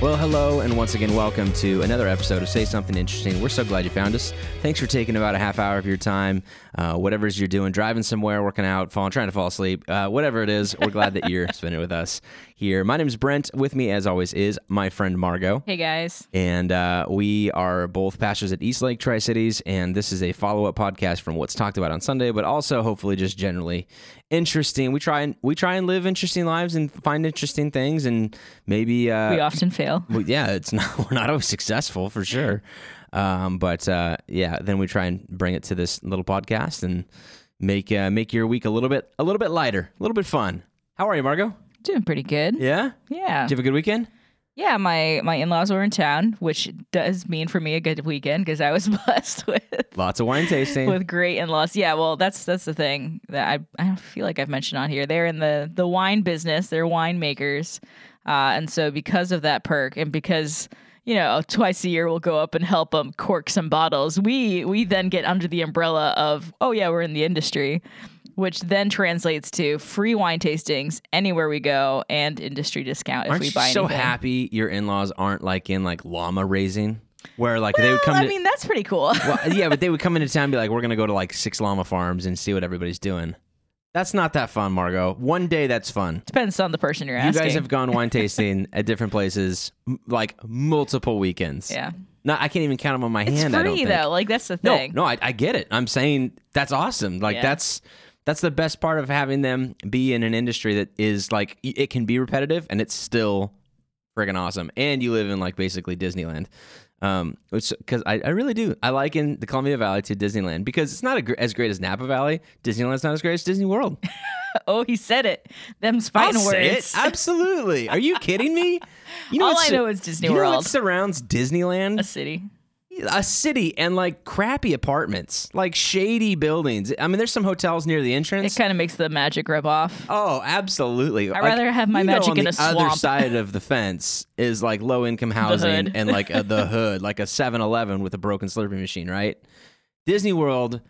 Well, hello, and once again, welcome to another episode of Say Something Interesting. We're so glad you found us. Thanks for taking about a half hour of your time, uh, whatever it is you're doing, driving somewhere, working out, falling, trying to fall asleep, uh, whatever it is. We're glad that you're spending it with us here. My name is Brent. With me, as always, is my friend Margot. Hey guys. And uh, we are both pastors at East Lake Tri Cities, and this is a follow up podcast from what's talked about on Sunday, but also hopefully just generally interesting. We try and we try and live interesting lives and find interesting things, and maybe uh, We often fail. well, yeah, it's not we're not always successful for sure. Um, but uh, yeah, then we try and bring it to this little podcast and make uh, make your week a little bit a little bit lighter, a little bit fun. How are you, Margot? Doing pretty good. Yeah, Yeah. did you have a good weekend? Yeah, my my in-laws were in town, which does mean for me a good weekend because I was blessed with Lots of wine tasting. with great in-laws. Yeah, well, that's that's the thing that I I don't feel like I've mentioned on here. They're in the the wine business. They're winemakers. Uh, and so because of that perk and because you know, twice a year we'll go up and help them cork some bottles. We we then get under the umbrella of, oh yeah, we're in the industry, which then translates to free wine tastings anywhere we go and industry discount if Aren't we you buy so anything. happy your in-laws aren't like in like llama raising, where like they would come Well, to I mean, that's pretty cool. well, yeah, but they would come into town and be like, we're gonna go to like six llama farms and see what everybody's doing. That's not that fun, Margot. One day that's fun. Depends on the person you're You asking. You guys have gone wine tasting at different places like multiple weekends. yeah. No, I can't even count them on my It's hand. I don't free though. Like that's the No, thing. no, I, I get it. I'm saying that's awesome. Like Yeah. that's that's the best part of having them be in an industry that is like it can be repetitive and it's still friggin' awesome. And you live in like basically Disneyland. Um, which because I, I really do. I liken the Columbia Valley to Disneyland because it's not a, gr- as great as Napa Valley. Disneyland's not as great as Disney World. Oh, he said it. Them's I'll fighting say words. it. Absolutely. Are you kidding me? You All what I know is Disney you know World. what surrounds Disneyland? a city. A city and like crappy apartments, like shady buildings. I mean, there's some hotels near the entrance. It kind of makes the magic rub off. Oh, absolutely. I'd rather have my magic in the a other side of the fence is like low income housing and like uh, the hood, like a 7-Eleven with a broken Slurpee machine, right? Disney World,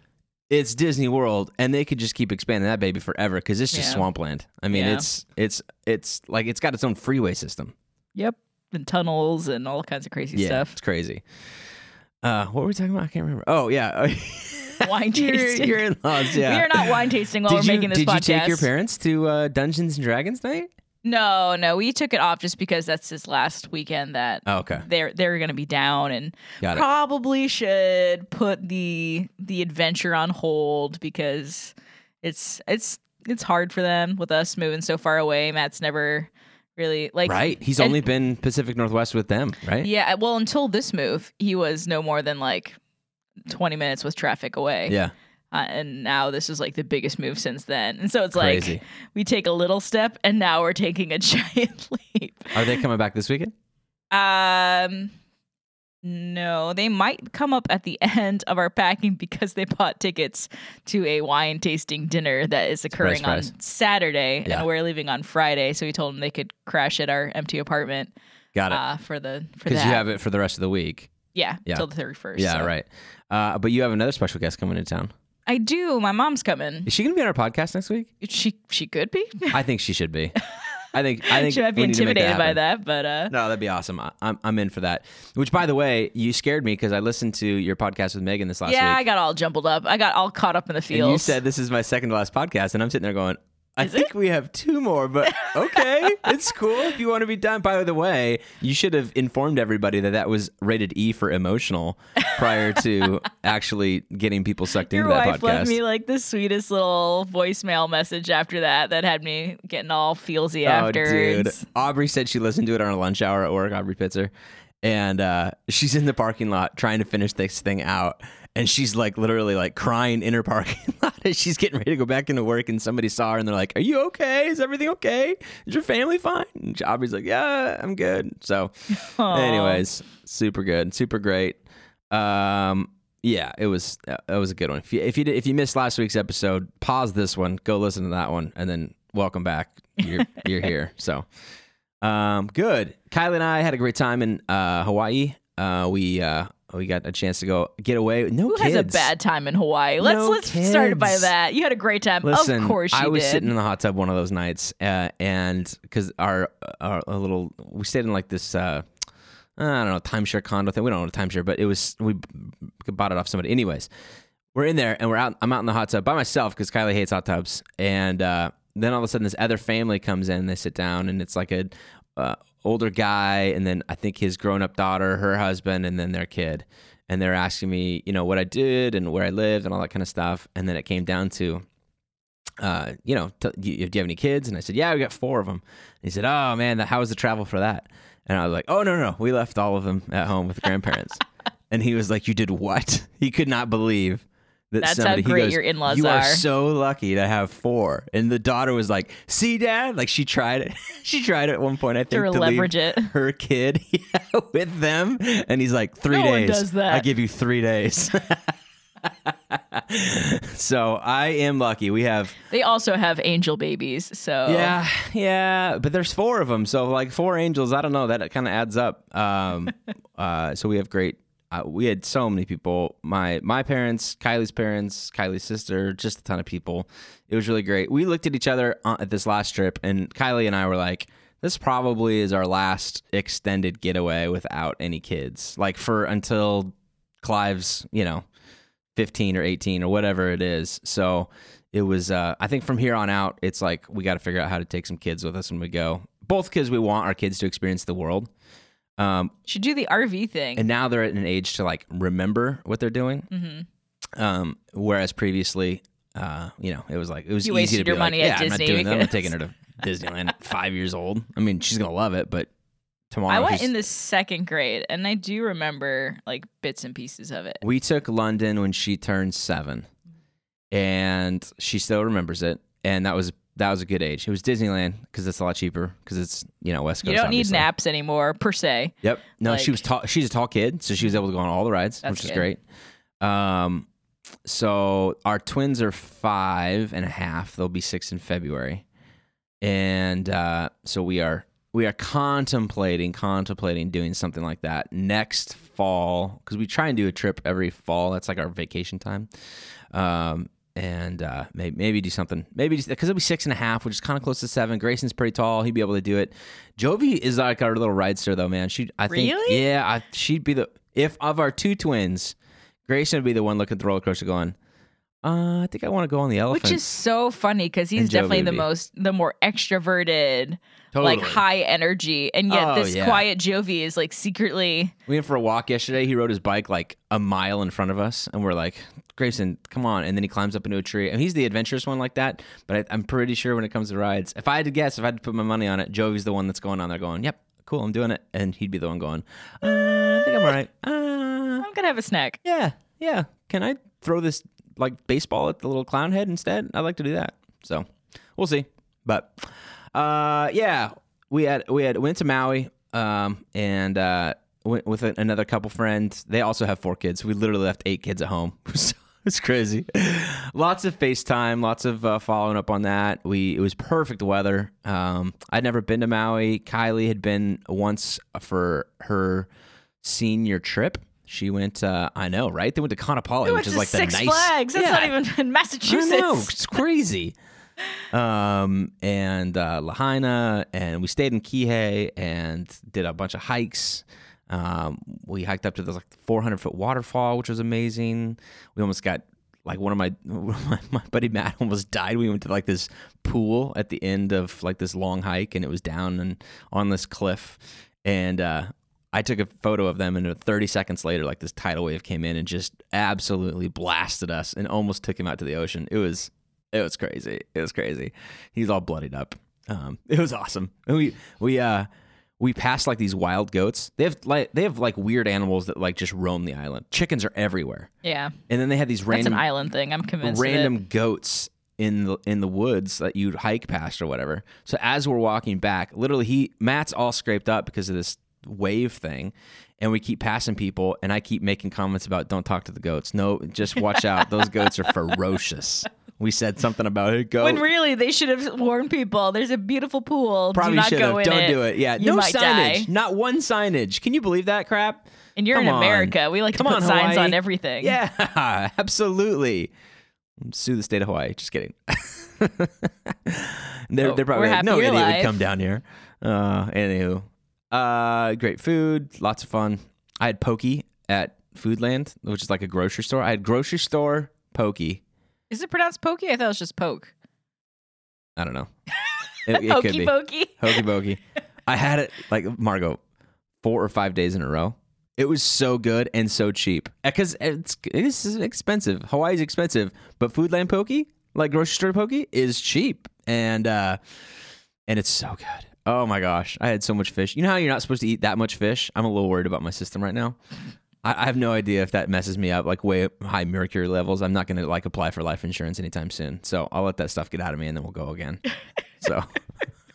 it's Disney World, and they could just keep expanding that baby forever because it's just Yeah. swampland. I mean, Yeah. it's it's it's like it's got its own freeway system. Yep. And tunnels and all kinds of crazy Yeah, stuff. it's crazy. Uh, what were we talking about? I can't remember. Oh yeah, Wine tasting. your in-laws. Yeah. We are not wine tasting while did we're you, making this did podcast. you take your parents to uh, Dungeons and Dragons night? No, no, we took it off just because that's his last weekend that Oh, okay, they're they're gonna be down and got it. probably should put the the adventure on hold because it's it's it's hard for them with us moving so far away. Matt's never really like Right, he's and- only been Pacific Northwest with them, right? Yeah, well, until this move, he was no more than like 20 minutes with traffic away. Yeah, Uh, and now this is like the biggest move since then. And so it's Crazy. like we take a little step and now we're taking a giant leap. Are they coming back this weekend? Um no, they might come up at the end of our packing because they bought tickets to a wine tasting dinner that is occurring Surprise, on Saturday Yeah. and we're leaving on Friday. So we told them they could crash at our empty apartment Got it. uh, for the for Because you have it for the rest of the week. yeah, Yeah. till the thirty first. Yeah, right. Uh, but you have another special guest coming to town. I do. My mom's coming. Is she going to be on our podcast next week? She she could be. I think she should be. I think. I think she might be we need to make intimidated by that, but uh, No, that'd be awesome. I, I'm I'm in for that. Which, by the way, you scared me because I listened to your podcast with Megan this last week. yeah, I got all jumbled up. I got all caught up in the feels. and you said this is my second to last podcast, and I'm sitting there going, I think we have two more, but okay, it's cool if you want to be done. By the way, you should have informed everybody that that was rated E for emotional prior to actually getting people sucked your into that wife left podcast. me like the sweetest little voicemail message after that that had me getting all feelsy Oh, dude. afterwards. Aubrey said she listened to it on her lunch hour at work, Aubrey Pitzer. And uh, she's in the parking lot trying to finish this thing out. And she's like literally like crying in her parking lot as she's getting ready to go back into work. And somebody saw her and they're like, Are you okay? Is everything okay? Is your family fine? And Aubrey's like, Yeah, I'm good. So, Aw. anyways, super good, super great. Um, yeah, it was uh, it was a good one. If you if you did, if you missed last week's episode, pause this one, go listen to that one, and then welcome back. You're you're here. So, um, good. Kylie and I had a great time in uh, Hawaii. Uh, we uh, we got a chance to go get away. No Who kids. has a bad time in Hawaii? Let's No let's start by that. You had a great time. Listen, of course you I was did. sitting in the hot tub one of those nights, uh, and because our, our a little, we stayed in like this uh, I don't know timeshare condo thing. We don't know timeshare, but it was we bought it off somebody. Anyways, we're in there and we're out. I'm out in the hot tub by myself because Kylie hates hot tubs. And uh, then all of a sudden, this other family comes in. They sit down and it's like a uh, older guy, and then I think his grown up daughter, her husband, and then their kid. And they're asking me, you know, what I did and where I lived and all that kind of stuff. And then it came down to, uh, you know, t- do you have any kids? And I said, yeah, we got four of them. And he said, oh man, how was the travel for that? And I was like, oh no, no, no, we left all of them at home with the grandparents. and he was like, you did what? He could not believe that That's how somebody, he great goes, your in-laws you are are." so lucky to have four. And the daughter was like, see, dad, like she tried it. she tried it at one point, I think, To to leverage leave it. her kid yeah, with them. And he's like, three No days. I give you three days. so I am lucky. We have They also have angel babies, so yeah, yeah, but there's four of them, so like four angels. I don't know. That kind of adds up. Um, uh, so we have great. Uh, we had so many people. My my parents, Kylie's parents, Kylie's sister, just a ton of people. It was really great. We looked at each other on, at this last trip, and Kylie and I were like, "This probably is our last extended getaway without any kids. Like for until Clive's, you know, 15 or 18 or whatever it is. So it was, uh, I think from here on out, it's like we got to figure out how to take some kids with us when we go. Both because we want our kids to experience the world. Um, should do the RV thing. and now they're at an age to like remember what they're doing. Mm-hmm. Um, whereas previously, uh, you know, it was like, it was You easy to be your like, money yeah, at I'm not doing that. I'm not taking her to Disneyland at five years old. I mean, she's going to love it, but tomorrow. I went she's- in the second grade, and I do remember like bits and pieces of it. We took London when she turned seven, and she still remembers it. And that was that was a good age. It was Disneyland because it's a lot cheaper because it's you know West Coast. You don't need naps anymore, per se. Yep. No, she was tall. She's a tall kid, so she was able to go on all the rides, which is great. Um, so our twins are five and a half. They'll be six in February, and uh, so we are we are contemplating contemplating doing something like that next fall because we try and do a trip every fall. That's like our vacation time. Um, and uh, maybe, maybe do something. Maybe because it'll be six and a half, which is kind of close to seven. Grayson's pretty tall; he'd be able to do it. Jovi is like our little ridester, though, man. She, I think, Really? yeah, I, she'd be the if of our two twins, Grayson would be the one looking at the roller coaster, going, uh, "I think I want to go on the elephant." Which is so funny because he's definitely the Baby. most, the more extroverted, like high energy, and yet Oh, this yeah. quiet Jovi is like secretly. We went for a walk yesterday. He rode his bike like a mile in front of us, and we're like, Grayson, come on. And then he climbs up into a tree. And he's the adventurous one like that. But I, I'm pretty sure when it comes to rides, if I had to guess, if I had to put my money on it, Jovi's the one that's going on there going, yep, cool, I'm doing it. And he'd be the one going, uh, I think I'm all right. Uh, I'm gonna have a snack. yeah, yeah. Can I throw this like baseball at the little clown head instead? I'd like to do that. So we'll see. But uh, yeah, we had we had went to Maui um, and uh, with another couple friends. They also have four kids. We literally left eight kids at home. It's crazy. lots of FaceTime, lots of uh, following up on that. We it was perfect weather. Um, I'd never been to Maui. Kylie had been once for her senior trip. She went. Uh, I know, right? They went to Kaanapali, We which is like Six the nice. Flags. That's Yeah. not even in Massachusetts. I know it's crazy. um, and uh, Lahaina, and we stayed in Kihei and did a bunch of hikes. Um, we hiked up to this like 400 foot waterfall, which was amazing. We almost got like one of my my, buddy Matt almost died. We went to like this pool at the end of like this long hike, and it was down and on this cliff, and uh, I took a photo of them, and 30 seconds later, like this tidal wave came in and just absolutely blasted us and almost took him out to the ocean. It was, it was crazy. It was crazy. He's all bloodied up. Um, it was awesome. And we we uh we passed like these wild goats. They have like they have like weird animals that like just roam the island. Chickens are everywhere, Yeah, and then they had these that's random an island thing. I'm convinced. random goats in the in the woods that you'd hike past or whatever. So as we're walking back, literally he Matt's all scraped up because of this wave thing. And we keep passing people, and I keep making comments about don't talk to the goats. No, just watch out. Those goats are ferocious. We said something about it. Go. When really they should have warned people. There's a beautiful pool. Probably do not should go have. in Don't it. do it. Yeah, You no might signage. die. Not one signage. Can you believe that crap? And you're Come in on. America. We like Come to put on, signs Hawaii. on everything. Yeah, absolutely. Sue the state of Hawaii. Just kidding. they're, Oh, they're probably like, no idiot would come down here. Uh, anywho, Uh, great food, lots of fun. I had pokey at Foodland, which is like a grocery store. I had grocery store pokey. Is it pronounced pokey? I thought it was just poke. I don't know. It, it could Hokey be pokey. hokey pokey. I had it like Margot four or five days in a row. It was so good and so cheap because it's it's expensive. Hawaii's expensive, but Foodland pokey, like grocery store pokey, is cheap and uh and it's so good. Oh my gosh, I had so much fish. You know how you're not supposed to eat that much fish? I'm a little worried about my system right now. I, I have no idea if that messes me up, like way high mercury levels. I'm not going to like apply for life insurance anytime soon, so I'll let that stuff get out of me, and then we'll go again. So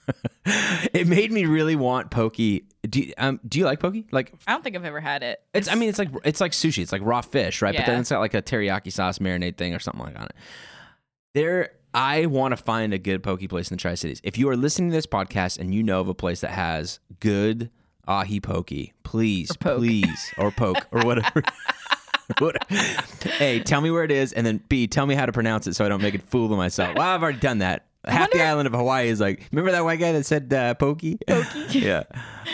it made me really want pokey. Do you, um, do you like pokey? Like I don't think I've ever had it. it's, I mean, it's like it's like sushi. It's like raw fish, right? But then Yeah. it's got like a teriyaki sauce marinade thing or something like on it. There, I want to find a good pokey place in the Tri Cities. If you are listening to this podcast and you know of a place that has good ahi pokey, please, Or poke. please, or poke or whatever. What- a, tell me where it is, and then B, tell me how to pronounce it so I don't make a fool of myself. Well, I've already done that. Half the island of Hawaii is like, remember that white guy that said uh, pokey? Pokey. yeah.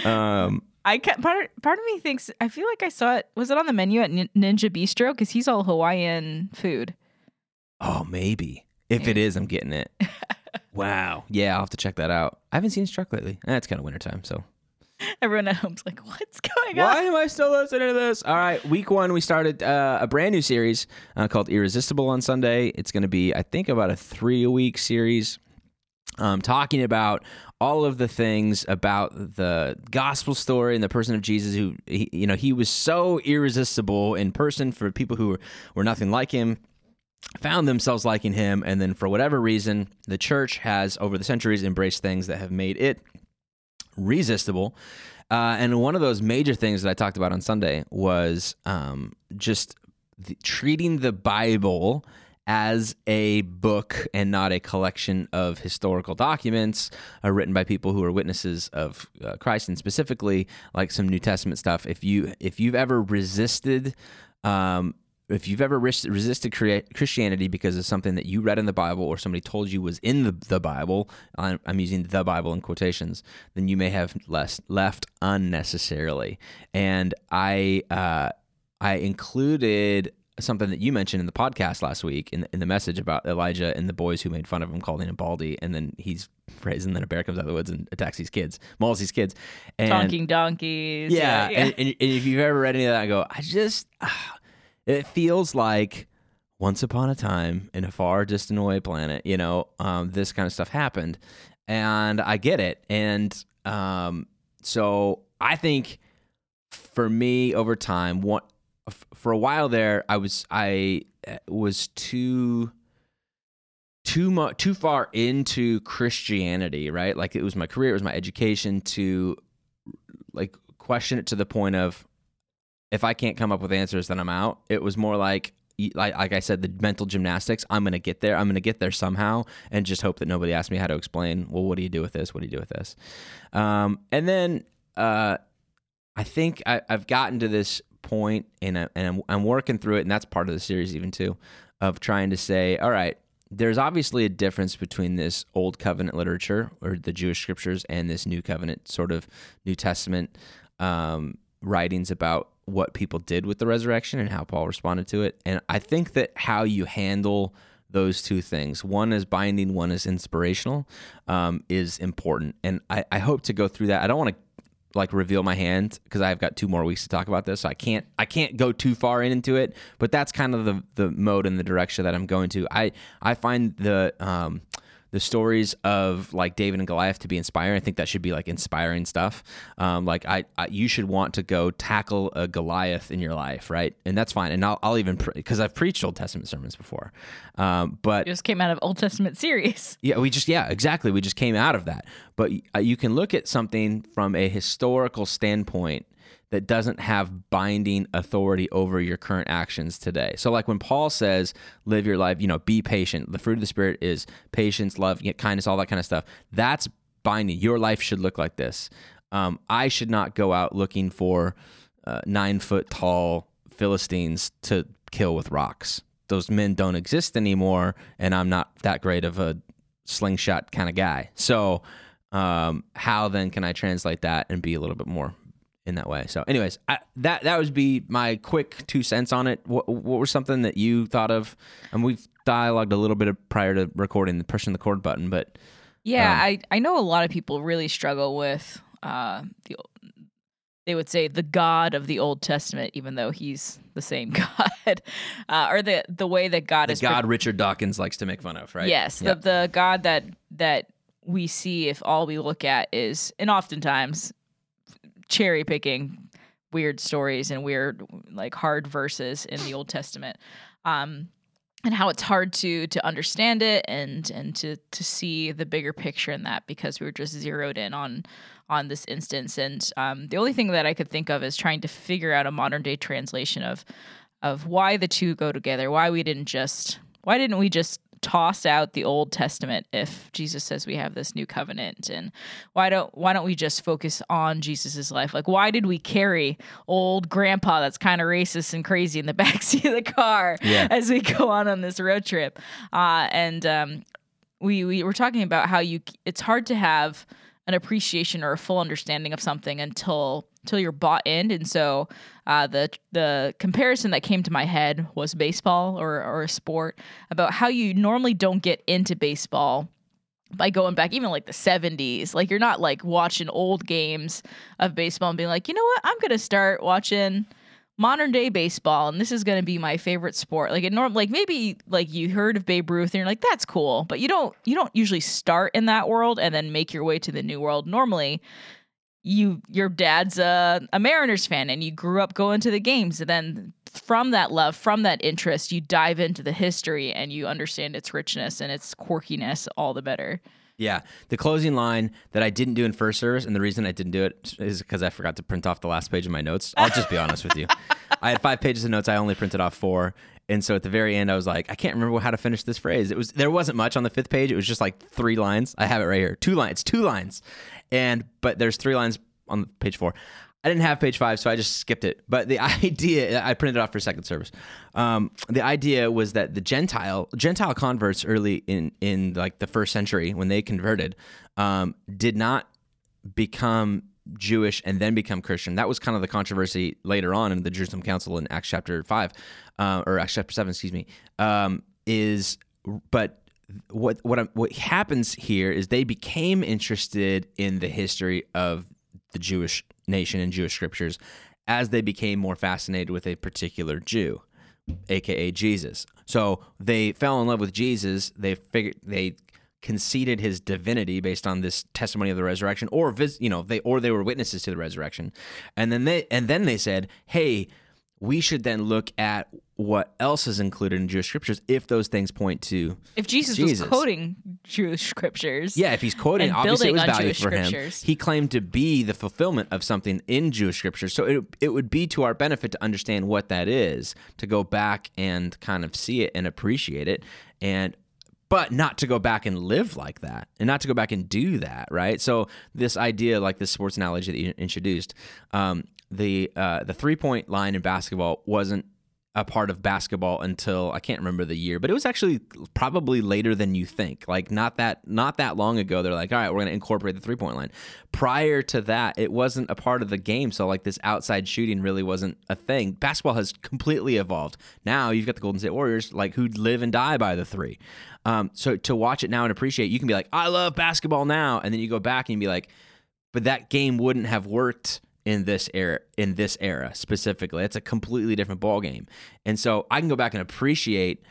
Um, I ca part part of me thinks I feel like I saw it. Was it on the menu at Nin- Ninja Bistro? Because he's all Hawaiian food. Oh, maybe. If it is, I'm getting it. wow. Yeah, I'll have to check that out. I haven't seen Struck lately. Eh, it's kind of wintertime, so. Everyone at home's like, "What's going on?" Why am I still listening to this? All right, week one, we started uh, a brand new series uh, called Irresistible on Sunday. It's going to be, I think, about a three a week series. Um, talking about all of the things about the gospel story and the person of Jesus, who he, you know he was so irresistible in person for people who were, were nothing like him, found themselves liking him, and then for whatever reason, the church has over the centuries embraced things that have made it resistible. Uh, and one of those major things that I talked about on Sunday was um, just the, treating the Bible as a book and not a collection of historical documents uh, written by people who are witnesses of uh, Christ, and specifically like some New Testament stuff. If you if you've ever resisted um, if you've ever res- resisted Christianity because of something that you read in the Bible or somebody told you was in the, the Bible, I'm, I'm using the Bible in quotations, then you may have less left unnecessarily. And I uh, I included something that you mentioned in the podcast last week in, in the message about Elijah and the boys who made fun of him, calling him Baldy, and then he's praised, and then a bear comes out of the woods and attacks these kids, mauls these kids. And Talking donkeys. yeah, yeah. And, and, and if you've ever read any of that, I go, I just, ah, it feels like once upon a time in a far distant away planet, you know, um, this kind of stuff happened, and I get it, and um, so I think for me over time, what for a while there, I was I uh, was too too much too far into Christianity, right? Like it was my career, it was my education to like question it to the point of if I can't come up with answers, then I'm out. It was more like like, like I said, the mental gymnastics. I'm gonna get there. I'm gonna get there somehow, and just hope that nobody asks me how to explain. Well, what do you do with this? What do you do with this? Um, and then uh, I think I, I've gotten to this point, and I, and I'm, I'm working through it, and that's part of the series even too, of trying to say, all right, there's obviously a difference between this old covenant literature or the Jewish scriptures and this new covenant sort of New Testament um, writings about what people did with the resurrection and how Paul responded to it. And I think that how you handle those two things, one is binding, one is inspirational, um, is important. And I, I hope to go through that. I don't want to like reveal my hand because I've got two more weeks to talk about this. So I can't I can't go too far into it, but that's kind of the the mode and the direction that I'm going to. I I find the um the stories of like David and Goliath to be inspiring. I think that should be like inspiring stuff. Um, like I, I, you should want to go tackle a Goliath in your life, right? And that's fine. And I'll, I'll even because I've preached Old Testament sermons before, um, but just came out of Old Testament series. yeah, we just yeah, exactly. We just came out of that. But uh, you can look at something from a historical standpoint that doesn't have binding authority over your current actions today. So like when Paul says live your life, you know, be patient. The fruit of the spirit is patience, love, kindness, all that kind of stuff. That's binding. Your life should look like this. Um, I should not go out looking for uh, nine foot tall Philistines to kill with rocks. Those men don't exist anymore, and I'm not that great of a slingshot kind of guy. So um, how then can I translate that and be a little bit more in that way? So, anyways, I, that that would be my quick two cents on it. What what was something that you thought of? And we've dialogued a little bit prior to recording, pushing the cord button, but yeah, um, I I know a lot of people really struggle with uh, the they would say the God of the Old Testament, even though he's the same God, uh, or the the way that God the is God pre- Richard Dawkins likes to make fun of, right? Yes, yep. the the God that that we see if all we look at is, and oftentimes cherry picking weird stories and weird like hard verses in the Old Testament. Um, and how it's hard to to understand it and and to to see the bigger picture in that because we were just zeroed in on on this instance and um, the only thing that I could think of is trying to figure out a modern day translation of of why the two go together why we didn't just why didn't we just toss out the Old Testament if Jesus says we have this new covenant? And why don't why don't we just focus on Jesus's life? Like why did we carry old grandpa that's kind of racist and crazy in the backseat of the car yeah. as we go on on this road trip? Uh, and um, we we were talking about how you it's hard to have an appreciation or a full understanding of something until until you're bought in. And so uh, the the comparison that came to my head was baseball or or a sport about how you normally don't get into baseball by going back even like the 70s like you're not like watching old games of baseball and being like you know what? I'm gonna start watching modern day baseball and this is going to be my favorite sport. Like it norm like maybe like you heard of Babe Ruth and you're like that's cool. But you don't you don't usually start in that world and then make your way to the new world. Normally you your dad's a, a Mariners fan and you grew up going to the games and then from that love from that interest you dive into the history and you understand its richness and its quirkiness all the better yeah, the closing line that I didn't do in first service, and the reason I didn't do it is because I forgot to print off the last page of my notes. I'll just be honest with you. I had five pages of notes. I only printed off four, and so at the very end, I was like, I can't remember how to finish this phrase. It was there wasn't much on the fifth page. It was just like three lines. I have it right here. Two lines. Two lines, and but there's three lines on page four. I didn't have page five, so I just skipped it. But the idea, I printed it off for second service. Um, the idea was that the Gentile Gentile converts early in in like the first century when they converted um, did not become Jewish and then become Christian. That was kind of the controversy later on in the Jerusalem Council in Acts chapter five uh, or Acts chapter seven, excuse me. Um, is but what what what happens here is they became interested in the history of the Jewish nation and Jewish scriptures as they became more fascinated with a particular Jew, aka Jesus. So they fell in love with Jesus. They figured they conceded his divinity based on this testimony of the resurrection, or you know they or they were witnesses to the resurrection, and then they and then they said, "Hey, we should then look at what else is included in Jewish scriptures if those things point to if Jesus, Jesus. was quoting Jewish scriptures. Yeah, if he's quoting, obviously it was valuable for him. He claimed to be the fulfillment of something in Jewish scriptures. So it, it would be to our benefit to understand what that is, to go back and kind of see it and appreciate it. And but not to go back and live like that and not to go back and do that right? So this idea like this sports analogy that you introduced um, the uh, the three point line in basketball wasn't a part of basketball until I can't remember the year, but it was actually probably later than you think. Like not that not that long ago, they're like, all right, we're to incorporate the three point line. Prior to that, it wasn't a part of the game, so like this outside shooting really wasn't a thing. Basketball has completely evolved. Now you've got the Golden State Warriors, like who live and die by the three. Um, so to watch it now and appreciate, you can be like, I love basketball now, and then you go back and be like, but that game wouldn't have worked in this era in this era specifically. It's a completely different ball game. And so I can go back and appreciate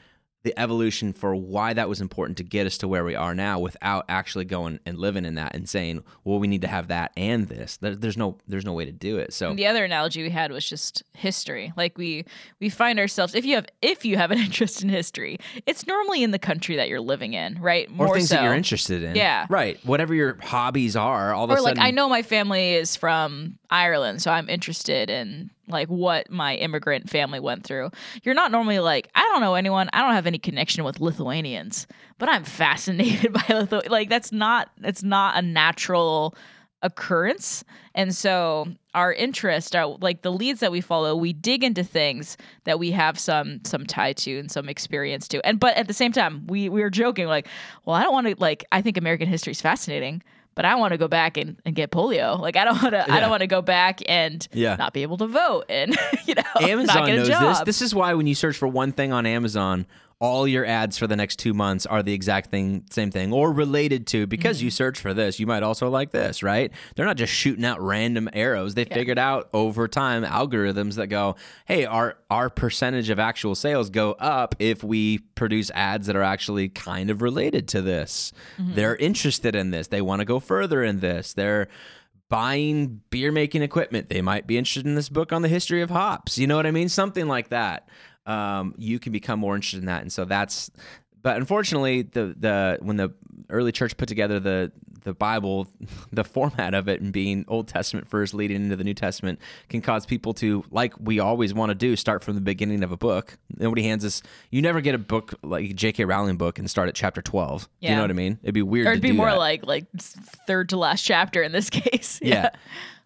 the evolution for why that was important to get us to where we are now without actually going and living in that and saying well we need to have that and this. There's no there's no way to do it. So and the other analogy we had was just history. Like we we find ourselves if you have if you have an interest in history it's normally in the country that you're living in right? More or things so. that you're interested in. Yeah. Right. Whatever your hobbies are all of or a like sudden... i know my family is from ireland so i'm interested in like what my immigrant family went through. You're not normally like, I don't know anyone, I don't have any connection with Lithuanians, but I'm fascinated by Lithu like that's not it's not a natural occurrence. And so our interest, our, like the leads that we follow, we dig into things that we have some some tie to and some experience to. And but at the same time, we we were joking like, well, I don't want to like I think American history is fascinating, but I want to go back and, and get polio. Like I don't want to. I don't want to go back and Yeah. not be able to vote and you know not Amazon knows job. this. This is why when you search for one thing on Amazon, all your ads for the next two months are the exact thing, same thing, or related to. Because Mm-hmm. you search for this, you might also like this, right? They're not just shooting out random arrows. They figured out over time algorithms that go, hey, our our percentage of actual sales go up if we produce ads that are actually kind of related to this. Mm-hmm. They're interested in this. They want to go further in this. They're buying beer making equipment. They might be interested in this book on the history of hops. You know what I mean? Something like that. Um, you can become more interested in that, and so that's. But unfortunately, the the when the early church put together the the Bible, the format of it and being Old Testament first, leading into the New Testament, can cause people to, like we always want to do, start from the beginning of a book. Nobody hands us. You never get a book like J.K. Rowling book and start at chapter twelve. Do You know what I mean? It'd be weird. or it'd be more that. like like third to last chapter in this case. yeah.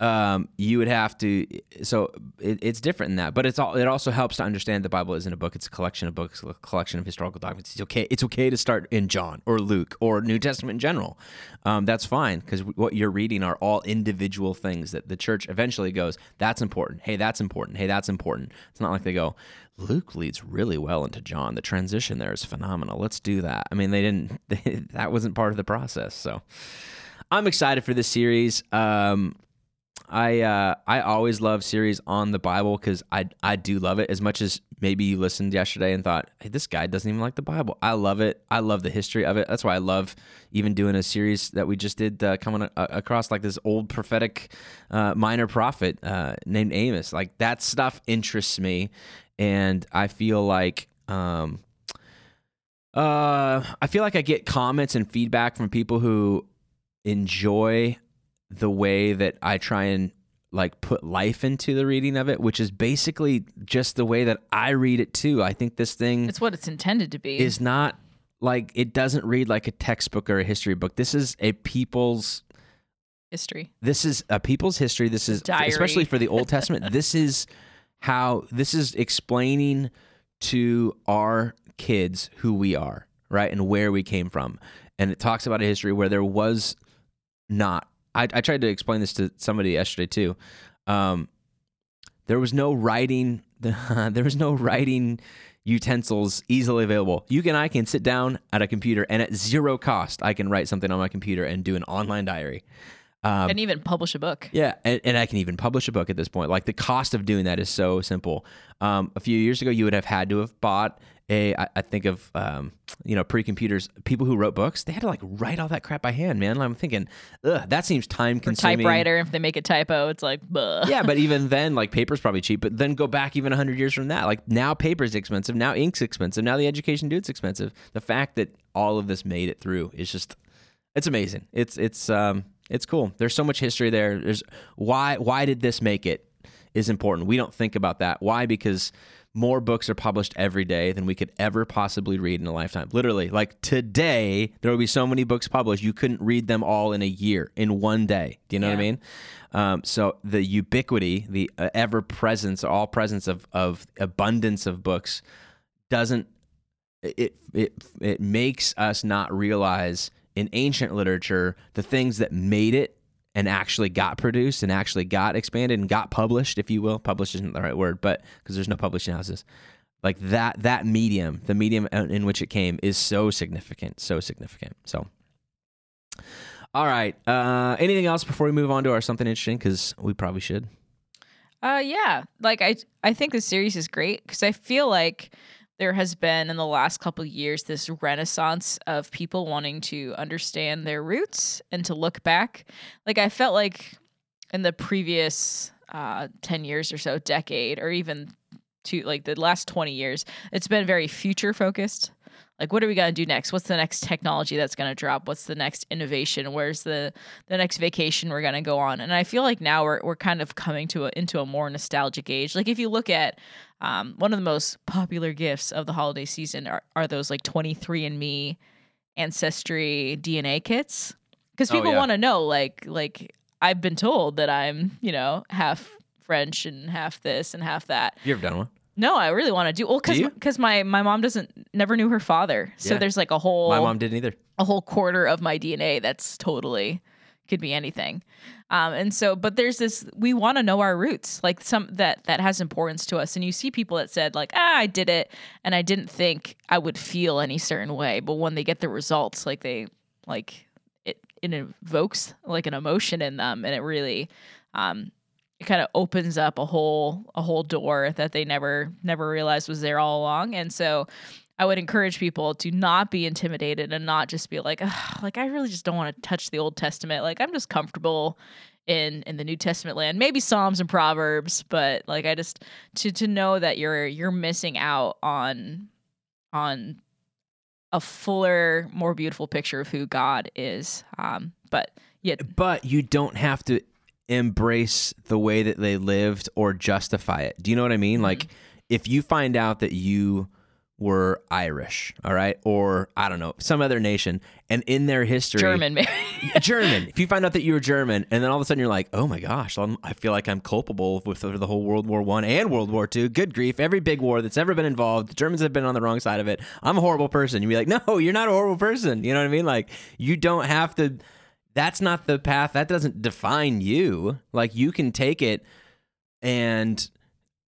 Um, you would have to. So it, it's different in that, but it's all. It also helps to understand the Bible isn't a book; it's a collection of books, a collection of historical documents. It's okay. It's okay to start in John or Luke or New Testament in general. Um, that's fine because what you're reading are all individual things that the church eventually goes. That's important. Hey, that's important. Hey, that's important. It's not like they go. Luke leads really well into John. The transition there is phenomenal. Let's do that. I mean, they didn't. They, that wasn't part of the process. So, I'm excited for this series. Um, I uh, I always love series on the Bible because I I do love it as much as maybe you listened yesterday and thought, hey, this guy doesn't even like the Bible. I love it. I love the history of it. That's why I love even doing a series that we just did uh, coming a- across like this old prophetic uh, minor prophet uh, named Amos. Like that stuff interests me, and I feel like. Um, uh, I feel like I get comments and feedback from people who enjoy the way that I try and like put life into the reading of it, which is basically just the way that I read it too. I think this thing It's what it's intended to be. is not like it doesn't read like a textbook or a history book. This is a people's history. this is a people's history. This is diary. especially for the Old Testament. this is how this is explaining to our kids who we are, right, and where we came from. And it talks about a history where there was not. I, I tried to explain this to somebody yesterday too. Um, there was no writing. there was no writing utensils easily available. You and I can sit down at a computer and at zero cost, I can write something on my computer and do an online diary. Um, and even publish a book. yeah, and, and I can even publish a book at this point. Like the cost of doing that is so simple. Um, a few years ago, you would have had to have bought a. I, I think of um, you know pre-computers, people who wrote books. They had to like write all that crap by hand, man. I'm thinking, ugh, that seems time consuming typewriter. If they make a typo, it's like, Buh. yeah, but even then, like paper's probably cheap. But then go back even hundred years from that. Like now, paper's expensive. Now ink's expensive. Now the education dude's expensive. The fact that all of this made it through is just, it's amazing. It's it's um it's cool. There's so much history there. There's why why did this make it is important. We don't think about that. Why? Because more books are published every day than we could ever possibly read in a lifetime. Literally, like today, there will be so many books published you couldn't read them all in a year in one day. Do you know what I mean? Um, so the ubiquity, the uh, ever presence, all presence of of abundance of books doesn't it it it makes us not realize in ancient literature the things that made it and actually got produced and actually got expanded and got published if you will. Published isn't the right word but because there's no publishing houses. Like that that medium the medium in which it came is so significant so significant. So all right uh anything else before we move on to our something interesting? Because we probably should. Uh, yeah. Like I, I think the series is great because I feel like there has been in the last couple years this renaissance of people wanting to understand their roots and to look back. Like I felt like in the previous uh, ten years or so, decade, or even to like the last twenty years, it's been very future focused. Like, what are we gonna do next? What's the next technology that's gonna drop? What's the next innovation? Where's the the next vacation we're gonna go on? And I feel like now we're we're kind of coming to a, into a more nostalgic age. Like, if you look at um, one of the most popular gifts of the holiday season are, are those like 23andMe ancestry DNA kits because Oh, people yeah. want to know like like I've been told that I'm you know half French and half this and half that. you ever done one No, I really want to do well because because my my mom doesn't never knew her father, so Yeah. there's like a whole my mom didn't either a whole quarter of my DNA that's totally could be anything. Um, and so, but there's this, we want to know our roots, like some that, that has importance to us. And you see people that said like, ah, I did it. And I didn't think I would feel any certain way. But when they get the results, like they, like it, it evokes like an emotion in them. And it really, um, it kind of opens up a whole, a whole door that they never, never realized was there all along. And so, I would encourage people to not be intimidated and not just be like, like I really just don't want to touch the Old Testament. Like I'm just comfortable in in the New Testament land. Maybe Psalms and Proverbs, but like I just to to know that you're you're missing out on on a fuller, more beautiful picture of who God is. Um, but yet, but you don't have to embrace the way that they lived or justify it. Do you know what I mean? Mm-hmm. Like if you find out that you were Irish, all right, or I don't know, some other nation, and in their history, German, maybe German. If you find out that you were German, and then all of a sudden you're like, oh my gosh, I'm, i feel like I'm culpable with the whole World War One and World War Two. Good grief, every big war that's ever been involved, the Germans have been on the wrong side of it. I'm a horrible person. You'd be like, no, you're not a horrible person. You know what I mean? Like you don't have to. That's not the path. That doesn't define you. Like you can take it and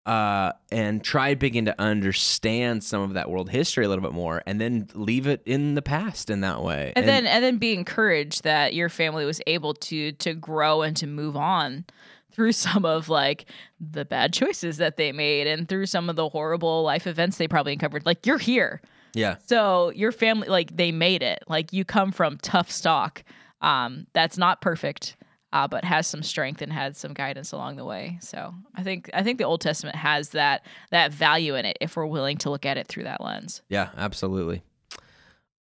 uh, and try begin to understand some of that world history a little bit more, and then leave it in the past in that way. And, and then and then be encouraged that your family was able to to grow and to move on through some of like the bad choices that they made and through some of the horrible life events they probably uncovered. Like you're here. Yeah. So your family like they made it. Like you come from tough stock. Um, that's not perfect uh, but has some strength and had some guidance along the way. So I think I think the Old Testament has that that value in it if we're willing to look at it through that lens. Yeah, absolutely,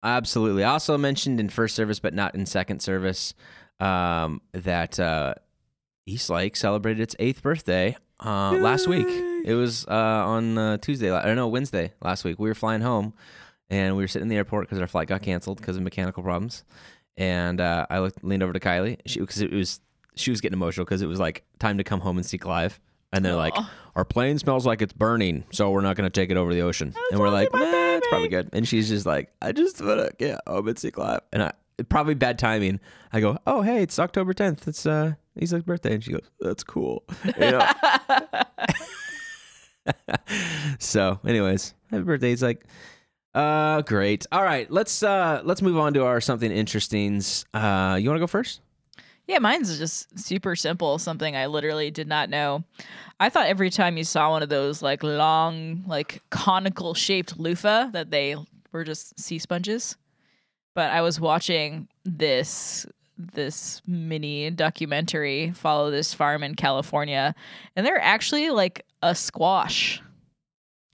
absolutely. I also mentioned in first service, but not in second service, um, that uh, East Lake celebrated its eighth birthday uh, last week. It was uh, on uh, Tuesday, I don't know Wednesday last week. We were flying home, and we were sitting in the airport because our flight got canceled because of mechanical problems and uh, I looked, leaned over to Kylie because it was she was getting emotional because it was like time to come home and see Clive. And they're like, our plane smells like it's burning, so we're not going to take it over the ocean. And we're like, nah, it's probably good. And she's just like, I just want to get home and see Clive. And I, probably bad timing. I go, oh, hey, it's October 10th. It's uh, Isaac's birthday. And she goes, that's cool. You know? so, anyways, happy birthday. He's like, uh, great. All right, let's uh let's move on to our something interesting's. Uh, you want to go first? Yeah, mine's just super simple. Something I literally did not know. I thought every time you saw one of those like long, like conical shaped loofah that they were just sea sponges. But I was watching this this mini documentary follow this farm in California, and they're actually like a squash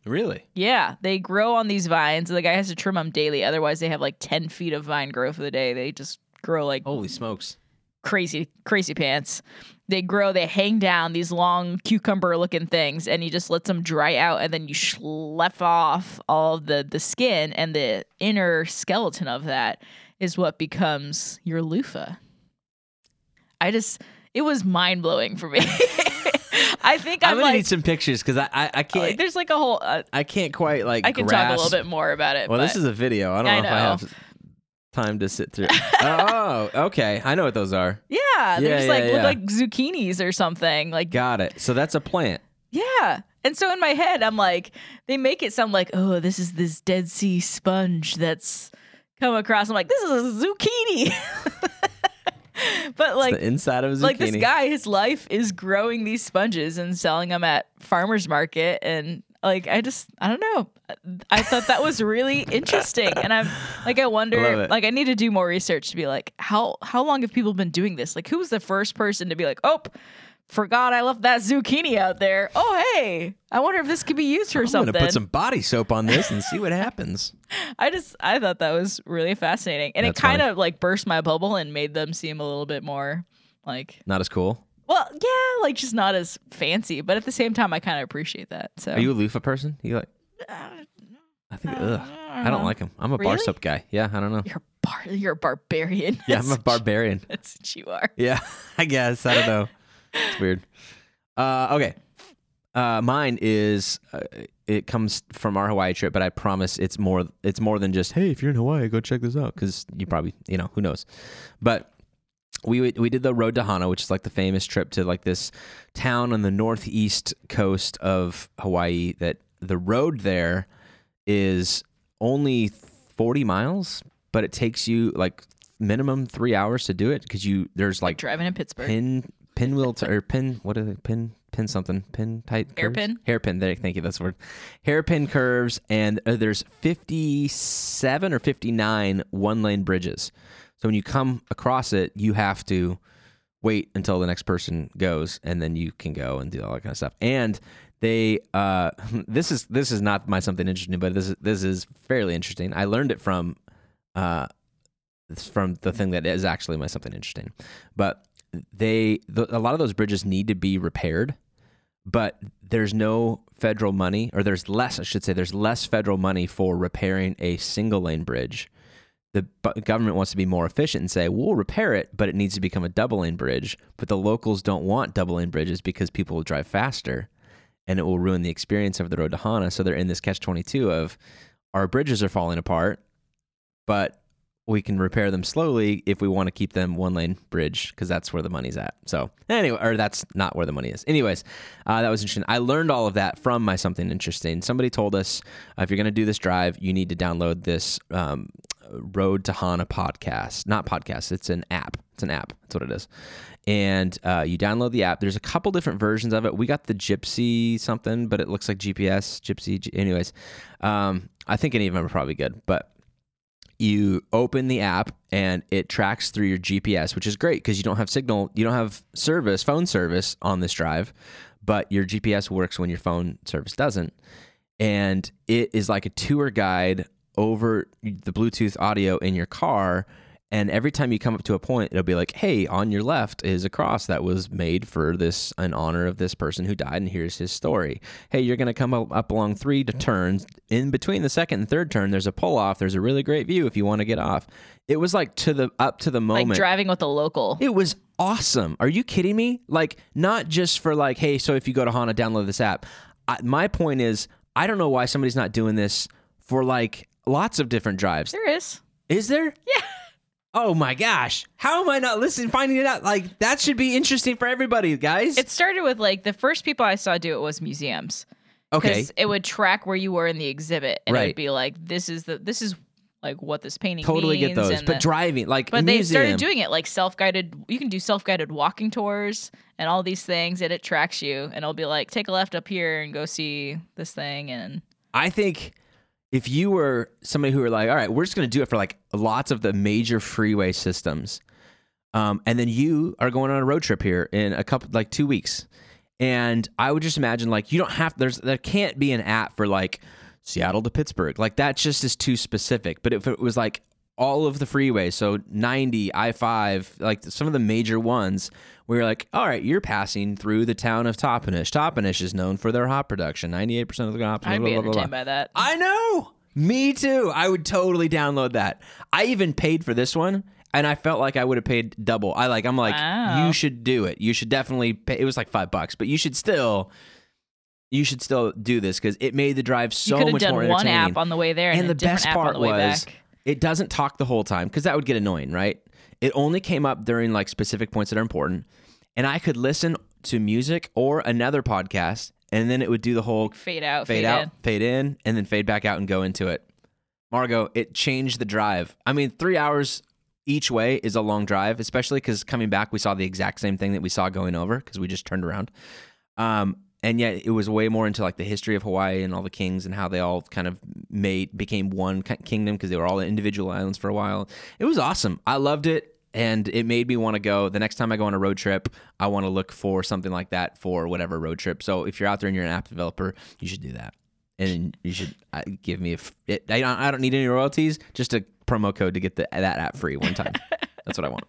Really? Yeah, they grow on these vines. The guy has to trim them daily, otherwise they have like ten feet of vine growth for the day. They just grow like holy smokes, crazy, crazy pants. They grow, they hang down these long cucumber-looking things, and he just lets them dry out, and then you schlep off all of the the skin, and the inner skeleton of that is what becomes your loofah. I just, it was mind blowing for me. I think I'm, I'm gonna like, need some pictures because I, I, I can't. Like, there's like a whole. Uh, I can't quite like. I can grasp. talk a little bit more about it. Well, this is a video. I don't I know, know, if I have time to sit through. oh, okay. I know what those are. Yeah, yeah they're just yeah, like yeah. look like zucchinis or something. Like got it. So that's a plant. Yeah. And so in my head, I'm like, they make it sound like, oh, this is this Dead Sea sponge that's come across. I'm like, this is a zucchini. but like it's the inside of a zucchini. Like this guy, his life is growing these sponges and selling them at farmers market, and like I just I don't know. I thought that was really interesting, and I'm like I wonder, like I need to do more research to be like how how long have people been doing this? Like who was the first person to be like, oh forgot I left that zucchini out there. Oh, hey, I wonder if this could be used for I'm something. I'm gonna put some body soap on this and see what happens. I just I thought that was really fascinating, and That's it kind of like burst my bubble and made them seem a little bit more like not as cool. Well, yeah, like just not as fancy, but at the same time, I kind of appreciate that. So, are you a loofah person? You like? Uh, I think uh, ugh, I, don't, like them. I'm a really? bar soap guy. Yeah, I don't know. You're bar. You're a barbarian. yeah, I'm a barbarian. That's what you are. Yeah, I guess. I don't know. It's weird. Uh, okay. Uh, mine is uh, it comes from our Hawaii trip, but I promise it's more it's more than just hey, if you're in Hawaii, go check this out because you probably you know who knows. But we we did the road to Hana, which is like the famous trip to like this town on the northeast coast of Hawaii. That the road there is only 40 miles, but it takes you like minimum three hours to do it because you there's like Driving in Pittsburgh. pin pinwheel t- or pin what are they pin pin something. Pin tight curves? Hairpin? hairpin. There thank you. That's the word. Hairpin curves and uh, there's 57 or 59 one lane bridges. So when you come across it you have to wait until the next person goes and then you can go and do all that kind of stuff. And they uh this is this is not my something interesting but this is this is fairly interesting. I learned it from uh from the thing that is actually my something interesting. But they the, a lot of those bridges need to be repaired but there's no federal money or there's less i should say there's less federal money for repairing a single lane bridge. The government wants to be more efficient and say we'll repair it but it needs to become a double lane bridge but the locals don't want double lane bridges because people will drive faster and it will ruin the experience of the road to hana. So they're in this catch 22 of our bridges are falling apart but we can repair them slowly if we want to keep them one lane bridge because that's where the money's at. So anyway, or that's not where the money is. Anyways, uh, that was interesting. I learned all of that from my something interesting. Somebody told us uh, if you're going to do this drive, you need to download this um, Road to Hana podcast. Not podcast. It's an app. It's an app. That's what it is. And uh, you download the app. There's a couple different versions of it. We got the Gypsy something, but it looks like GPS. Gypsy. Anyways, um, I think any of them are probably good, but you open the app and it tracks through your GPS, which is great because you don't have signal, you don't have service, phone service on this drive, but your GPS works when your phone service doesn't. And it is like a tour guide over the Bluetooth audio in your car. And every time you come up to a point, it'll be like, hey, on your left is a cross that was made for this in honor of this person who died, and here's his story. Hey, you're going to come up, up along three to turns. In between the second and third turn, there's a pull off. There's a really great view if you want to get off. It was like to the up to the moment. like driving with a local. It was awesome. Are you kidding me? Like, not just for like, hey, so if you go to Hana, download this app. I, my point is, I don't know why somebody's not doing this for like lots of different drives. there is. Is there? Yeah. Oh my gosh. How am I not listening, finding it out? Like, that should be interesting for everybody, guys. It started with like the first people I saw do it was museums. okay. It would track where you were in the exhibit, and it'd be like, "This is the this is like what this painting Totally get those. But the- driving, like, but they museum. started doing it like self-guided. You can do self-guided walking tours and all these things, and it tracks you, and it'll be like, "Take a left up here and go see this thing." And I think if you were somebody who were like, all right, we're just going to do it for like lots of the major freeway systems, um, and then you are going on a road trip here in a couple, like two weeks, and I would just imagine like you don't have there's there can't be an app for like Seattle to Pittsburgh, like that just is too specific. But if it was like all of the freeways, so 90, I five, like some of the major ones, where you're like, all right, you're passing through the town of Toppenish. Toppenish is known for their hop production. 98% of the hop. I'd blah, be blah, blah, blah. entertained by that. I know. Me too. I would totally download that. I even paid for this one and I felt like I would have paid double. I like I'm like Wow. you should do it. You should definitely pay. It was like 5 bucks, but you should still you should still do this cuz it made the drive so much more one app on the way there and, and the best app part on the way was back. It doesn't talk the whole time cuz that would get annoying, right? It only came up during like specific points that are important. And I could listen to music or another podcast and then it would do the whole Fade out, fade, fade, out, in. fade in, and then fade back out and go into it. Margot, it changed the drive. I mean, three hours each way is a long drive, especially because coming back, we saw the exact same thing that we saw going over because we just turned around. Um, and yet it was way more into like the history of Hawaii and all the kings and how they all kind of made became one kingdom because they were all individual islands for a while. It was awesome. I loved it. And it made me want to go. The next time I go on a road trip, I want to look for something like that for whatever road trip. So if you're out there and you're an app developer, you should do that. And you should uh, give me a. F- it, I, don't, I don't need any royalties, just a promo code to get the, that app free one time. That's what I want.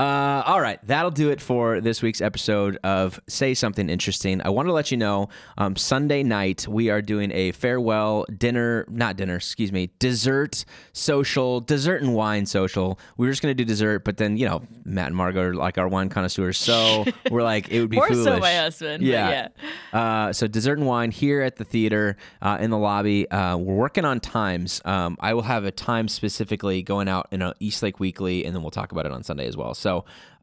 Uh, all right, that'll do it for this week's episode of Say Something Interesting. I want to let you know um, Sunday night we are doing a farewell dinner, not dinner, excuse me, dessert social, dessert and wine social. We were just going to do dessert, but then, you know, Matt and Margot are like our wine connoisseurs. So we're like, it would be More foolish. so my husband. Yeah. Yeah. Uh, so dessert and wine here at the theater uh, in the lobby. Uh, we're working on times. Um, I will have a time specifically going out in a East Lake Weekly, and then we'll talk about it on Sunday as well. So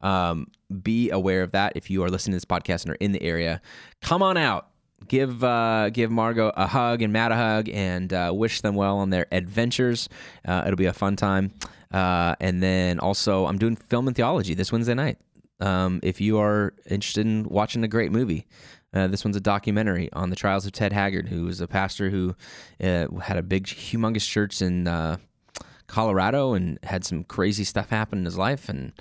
um, be aware of that if you are listening to this podcast and are in the area. Come on out. Give uh, give Margot a hug and Matt a hug and uh, wish them well on their adventures. Uh, it'll be a fun time. Uh, and then also, I'm doing film and theology this Wednesday night. Um, if you are interested in watching a great movie, uh, this one's a documentary on the trials of Ted Haggard, who was a pastor who uh, had a big, humongous church in uh, Colorado and had some crazy stuff happen in his life. And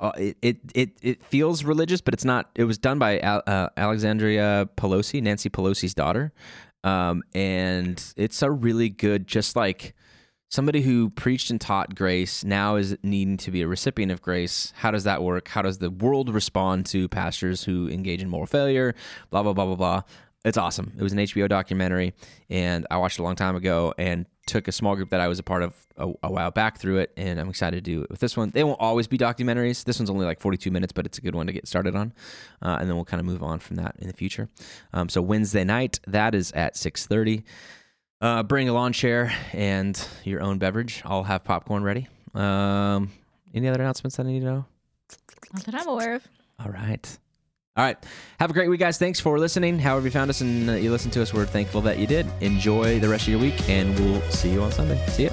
uh, it, it it it feels religious, but it's not. It was done by uh, Alexandria Pelosi, Nancy Pelosi's daughter, um, and it's a really good, just like somebody who preached and taught grace now is needing to be a recipient of grace. How does that work? How does the world respond to pastors who engage in moral failure? Blah blah blah blah blah. It's awesome. It was an HBO documentary, and I watched it a long time ago and took a small group that I was a part of a, a while back through it, and I'm excited to do it with this one. They won't always be documentaries. This one's only like 42 minutes, but it's a good one to get started on, uh, and then we'll kind of move on from that in the future. Um, so Wednesday night, that is at 6:30. Uh, bring a lawn chair and your own beverage. I'll have popcorn ready. Um, any other announcements that I need to know? Not that I'm aware of. All right. All right. Have a great week, guys. Thanks for listening. However, you found us and you listened to us, we're thankful that you did. Enjoy the rest of your week, and we'll see you on Sunday. See ya.